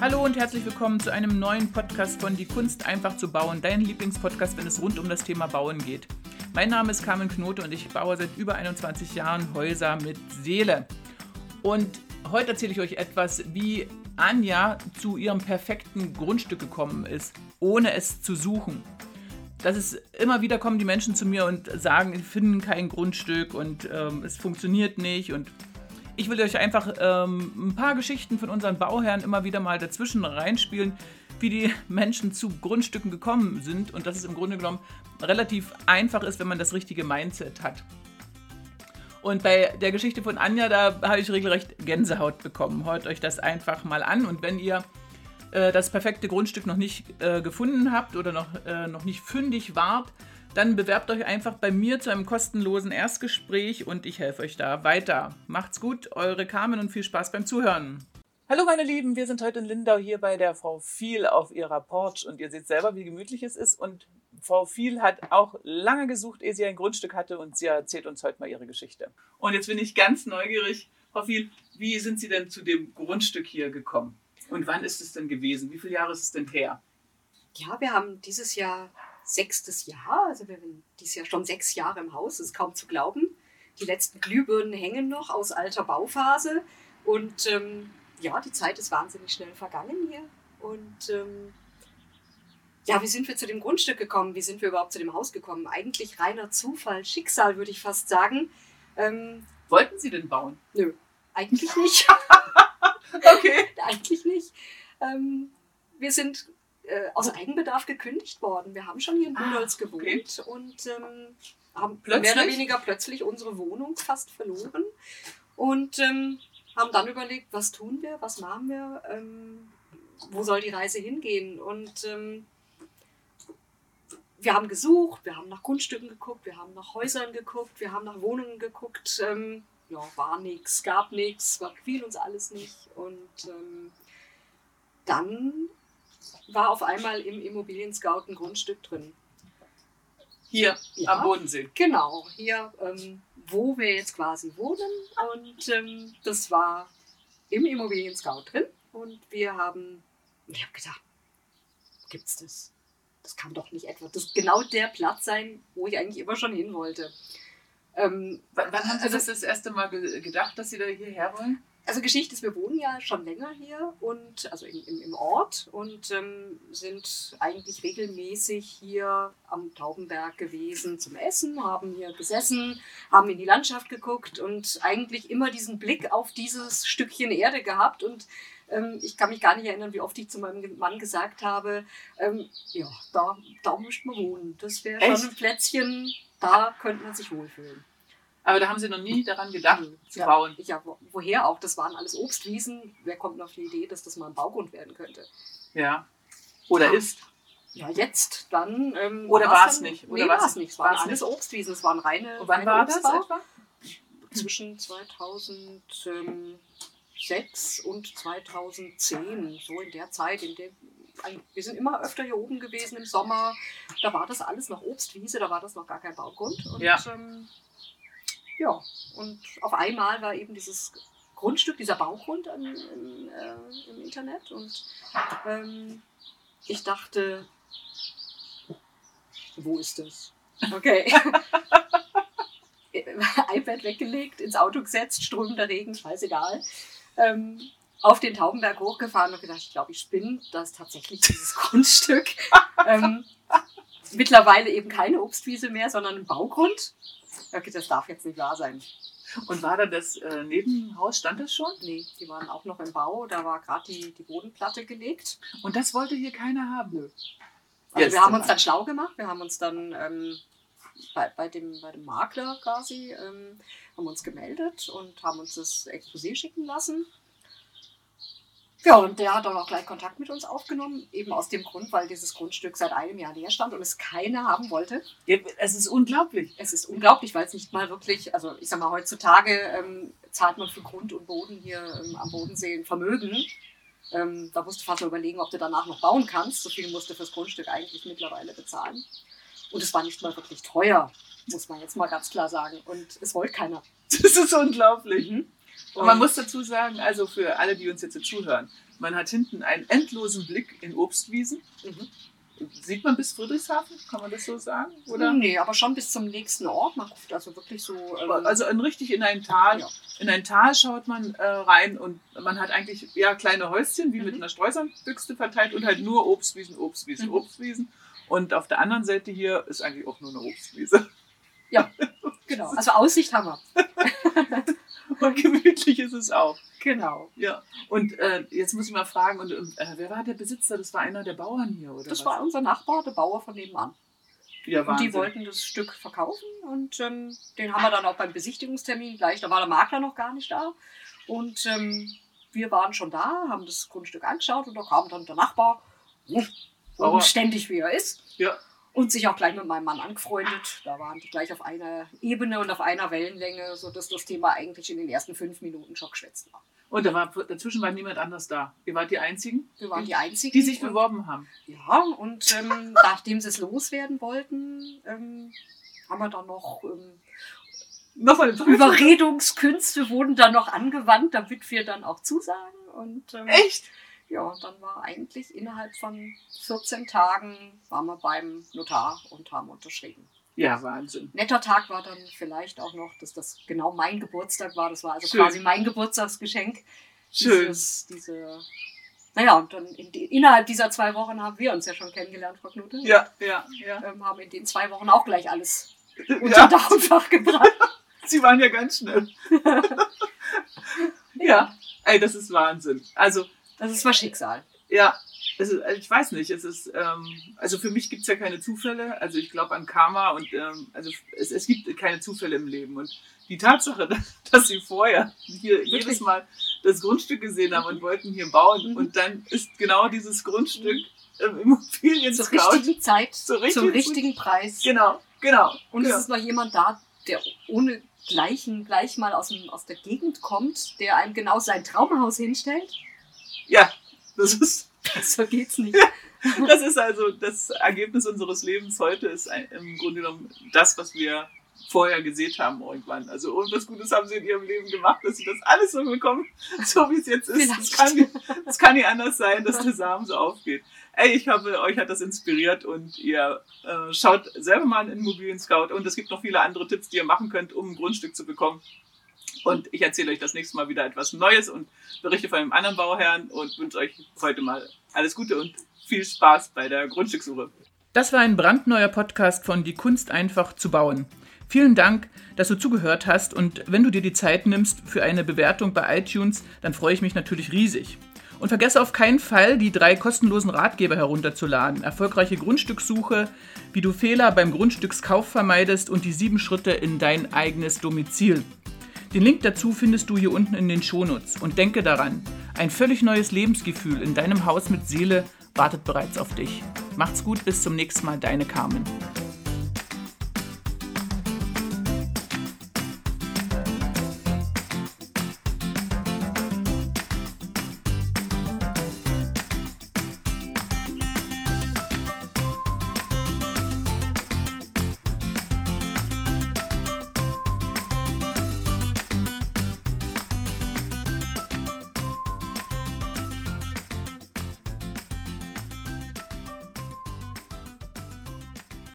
Hallo und herzlich willkommen zu einem neuen Podcast von Die Kunst einfach zu bauen, dein Lieblingspodcast, wenn es rund um das Thema Bauen geht. Mein Name ist Carmen Knote und ich baue seit über 21 Jahren Häuser mit Seele. Und heute erzähle ich euch etwas, wie Anja zu ihrem perfekten Grundstück gekommen ist, ohne es zu suchen. Das ist immer wieder kommen die Menschen zu mir und sagen, sie finden kein Grundstück und ähm, es funktioniert nicht und ich will euch einfach ähm, ein paar Geschichten von unseren Bauherren immer wieder mal dazwischen reinspielen, wie die Menschen zu Grundstücken gekommen sind und dass es im Grunde genommen relativ einfach ist, wenn man das richtige Mindset hat. Und bei der Geschichte von Anja, da habe ich regelrecht Gänsehaut bekommen. Hört euch das einfach mal an und wenn ihr äh, das perfekte Grundstück noch nicht äh, gefunden habt oder noch, äh, noch nicht fündig wart, dann bewerbt euch einfach bei mir zu einem kostenlosen Erstgespräch und ich helfe euch da weiter. Macht's gut, eure Carmen und viel Spaß beim Zuhören. Hallo meine Lieben, wir sind heute in Lindau hier bei der Frau Viel auf ihrer Porch und ihr seht selber, wie gemütlich es ist und Frau Viel hat auch lange gesucht, ehe sie ein Grundstück hatte und sie erzählt uns heute mal ihre Geschichte. Und jetzt bin ich ganz neugierig, Frau Viel, wie sind Sie denn zu dem Grundstück hier gekommen? Und wann ist es denn gewesen? Wie viele Jahre ist es denn her? Ja, wir haben dieses Jahr sechstes Jahr. Also wir sind dieses Jahr schon sechs Jahre im Haus, ist kaum zu glauben. Die letzten Glühbirnen hängen noch aus alter Bauphase. Und ähm, ja, die Zeit ist wahnsinnig schnell vergangen hier. Und ähm, ja, wie sind wir zu dem Grundstück gekommen? Wie sind wir überhaupt zu dem Haus gekommen? Eigentlich reiner Zufall, Schicksal, würde ich fast sagen. Ähm, Wollten Sie denn bauen? Nö, eigentlich nicht. okay. eigentlich nicht. Ähm, wir sind äh, aus Eigenbedarf gekündigt worden. Wir haben schon hier in Buchholz ah, gewohnt okay. und ähm, haben plötzlich? mehr oder weniger plötzlich unsere Wohnung fast verloren und ähm, haben dann überlegt, was tun wir, was machen wir, ähm, wo soll die Reise hingehen und ähm, wir haben gesucht, wir haben nach Grundstücken geguckt, wir haben nach Häusern geguckt, wir haben nach Wohnungen geguckt. Ähm, ja, war nichts, gab nichts, gefiel uns alles nicht. Und ähm, dann war auf einmal im Immobilien Scout ein Grundstück drin. Hier ja, am Bodensee. Genau, hier, ähm, wo wir jetzt quasi wohnen. Und ähm, das war im Immobilien Scout drin. Und wir haben, ich habe gedacht, gibt's das? Das kann doch nicht etwa das genau der Platz sein, wo ich eigentlich immer schon hin wollte. Ähm, wann, wann haben Sie also, das das erste Mal gedacht, dass Sie da hierher wollen? Also Geschichte ist, wir wohnen ja schon länger hier und also im, im, im Ort und ähm, sind eigentlich regelmäßig hier am Taubenberg gewesen zum Essen, haben hier gesessen, haben in die Landschaft geguckt und eigentlich immer diesen Blick auf dieses Stückchen Erde gehabt und ähm, ich kann mich gar nicht erinnern, wie oft ich zu meinem Mann gesagt habe, ähm, ja, da, da möchte man wohnen. Das wäre schon ein Plätzchen, da könnte man sich wohlfühlen. Aber da haben Sie noch nie daran gedacht, mhm. zu ja, bauen. Ja, woher auch? Das waren alles Obstwiesen. Wer kommt auf die Idee, dass das mal ein Baugrund werden könnte? Ja. Oder ja. ist. Ja, jetzt dann. Ähm, Oder war es nicht? Oder nee, war es nicht. Es waren alles Obstwiesen. Es waren reine. Und wann war das etwa? Zwischen 2006 und 2010. So in der Zeit, in der wir sind immer öfter hier oben gewesen im Sommer. Da war das alles noch Obstwiese, da war das noch gar kein Baugrund. Und ja. ähm, ja, und auf einmal war eben dieses Grundstück, dieser Baugrund im, im, äh, im Internet. Und ähm, ich dachte, wo ist das? Okay. iPad weggelegt, ins Auto gesetzt, strömender Regen, scheißegal. Ähm, auf den Taubenberg hochgefahren und gedacht, ich glaube, ich spinne, das ist tatsächlich dieses Grundstück. ähm, mittlerweile eben keine Obstwiese mehr, sondern ein Baugrund. Okay, das darf jetzt nicht wahr sein. Und war da das äh, Nebenhaus, stand das schon? Nee, die waren auch noch im Bau. Da war gerade die, die Bodenplatte gelegt. Und das wollte hier keiner haben? Nö. Also wir haben uns dann schlau gemacht. Wir haben uns dann ähm, bei, bei, dem, bei dem Makler quasi ähm, haben uns gemeldet und haben uns das Exposé schicken lassen. Ja, und der hat dann auch gleich Kontakt mit uns aufgenommen, eben aus dem Grund, weil dieses Grundstück seit einem Jahr leer stand und es keiner haben wollte. Es ist unglaublich. Es ist unglaublich, weil es nicht mal wirklich, also ich sag mal, heutzutage ähm, zahlt man für Grund und Boden hier ähm, am Bodensee ein Vermögen. Ähm, da musst du fast mal überlegen, ob du danach noch bauen kannst. So viel musst du fürs Grundstück eigentlich mittlerweile bezahlen. Und es war nicht mal wirklich teuer, muss man jetzt mal ganz klar sagen. Und es wollte keiner. Das ist unglaublich. Mhm. Und man muss dazu sagen, also für alle, die uns jetzt zuhören, man hat hinten einen endlosen Blick in Obstwiesen. Mhm. Sieht man bis Friedrichshafen? Kann man das so sagen? Oder? Nee, aber schon bis zum nächsten Ort. Man guckt also wirklich so. Ähm also in, richtig in ein Tal. Ja. In ein Tal schaut man äh, rein und man hat eigentlich ja kleine Häuschen wie mhm. mit einer Streusandbüchse verteilt und halt nur Obstwiesen, Obstwiesen, mhm. Obstwiesen. Und auf der anderen Seite hier ist eigentlich auch nur eine Obstwiese. Ja, genau. Also Aussicht haben wir. und gemütlich ist es auch. Genau. Ja. Und äh, jetzt muss ich mal fragen, und, äh, wer war der Besitzer? Das war einer der Bauern hier, oder? Das was? war unser Nachbar, der Bauer von nebenan. Ja, und die wollten das Stück verkaufen und ähm, den haben wir dann auch beim Besichtigungstermin gleich, da war der Makler noch gar nicht da. Und ähm, wir waren schon da, haben das Grundstück angeschaut und da kam dann der Nachbar, ständig wie er ist. Ja und sich auch gleich mit meinem Mann angefreundet. Da waren die gleich auf einer Ebene und auf einer Wellenlänge, sodass das Thema eigentlich in den ersten fünf Minuten schon geschwätzt war. Und da war, dazwischen war niemand anders da. Ihr wart die Einzigen? Wir waren die Einzigen. Die sich beworben haben. Ja, und ähm, nachdem sie es loswerden wollten, ähm, haben wir dann noch... Ähm, Nochmal Überredungskünste wurden dann noch angewandt, damit wir dann auch zusagen. Und, ähm, Echt? Ja, und dann war eigentlich innerhalb von 14 Tagen waren wir beim Notar und haben unterschrieben. Ja, Wahnsinn. Netter Tag war dann vielleicht auch noch, dass das genau mein Geburtstag war. Das war also Schön. quasi mein Geburtstagsgeschenk. Schön. Dieses, diese, naja, und dann in die, innerhalb dieser zwei Wochen haben wir uns ja schon kennengelernt, Frau Knute. Ja, ja, ja. Ähm, haben in den zwei Wochen auch gleich alles unter ja. Dach und Fach gebracht. Sie waren ja ganz schnell. ja, ey, das ist Wahnsinn. Also, das ist mal Schicksal. Ja, ist, ich weiß nicht. Es ist, ähm, also für mich gibt es ja keine Zufälle. Also ich glaube an Karma und ähm, also es, es gibt keine Zufälle im Leben. Und die Tatsache, dass sie vorher hier Wirklich? jedes Mal das Grundstück gesehen haben und wollten hier bauen mhm. und dann ist genau dieses Grundstück im Immobilien zur richtigen Zeit, zur richtigen, zum richtigen Preis. Genau, genau. Und genau. es ist noch jemand da, der ohne gleichen gleich mal aus, dem, aus der Gegend kommt, der einem genau sein Traumhaus hinstellt ja, das ist. So geht's nicht. das ist also das Ergebnis unseres Lebens heute, ist im Grunde genommen das, was wir vorher gesehen haben irgendwann. Also irgendwas Gutes haben sie in ihrem Leben gemacht, dass sie das alles so bekommen, so wie es jetzt ist. Es kann, das kann nicht anders sein, dass der Samen so aufgeht. Ey, ich hoffe, euch hat das inspiriert und ihr äh, schaut selber mal in Immobilien Scout und es gibt noch viele andere Tipps, die ihr machen könnt, um ein Grundstück zu bekommen. Und ich erzähle euch das nächste Mal wieder etwas Neues und berichte von einem anderen Bauherrn und wünsche euch heute mal alles Gute und viel Spaß bei der Grundstückssuche. Das war ein brandneuer Podcast von Die Kunst einfach zu bauen. Vielen Dank, dass du zugehört hast und wenn du dir die Zeit nimmst für eine Bewertung bei iTunes, dann freue ich mich natürlich riesig. Und vergesse auf keinen Fall, die drei kostenlosen Ratgeber herunterzuladen. Erfolgreiche Grundstückssuche, wie du Fehler beim Grundstückskauf vermeidest und die sieben Schritte in dein eigenes Domizil. Den Link dazu findest du hier unten in den Shownotes. Und denke daran, ein völlig neues Lebensgefühl in deinem Haus mit Seele wartet bereits auf dich. Macht's gut, bis zum nächsten Mal, deine Carmen.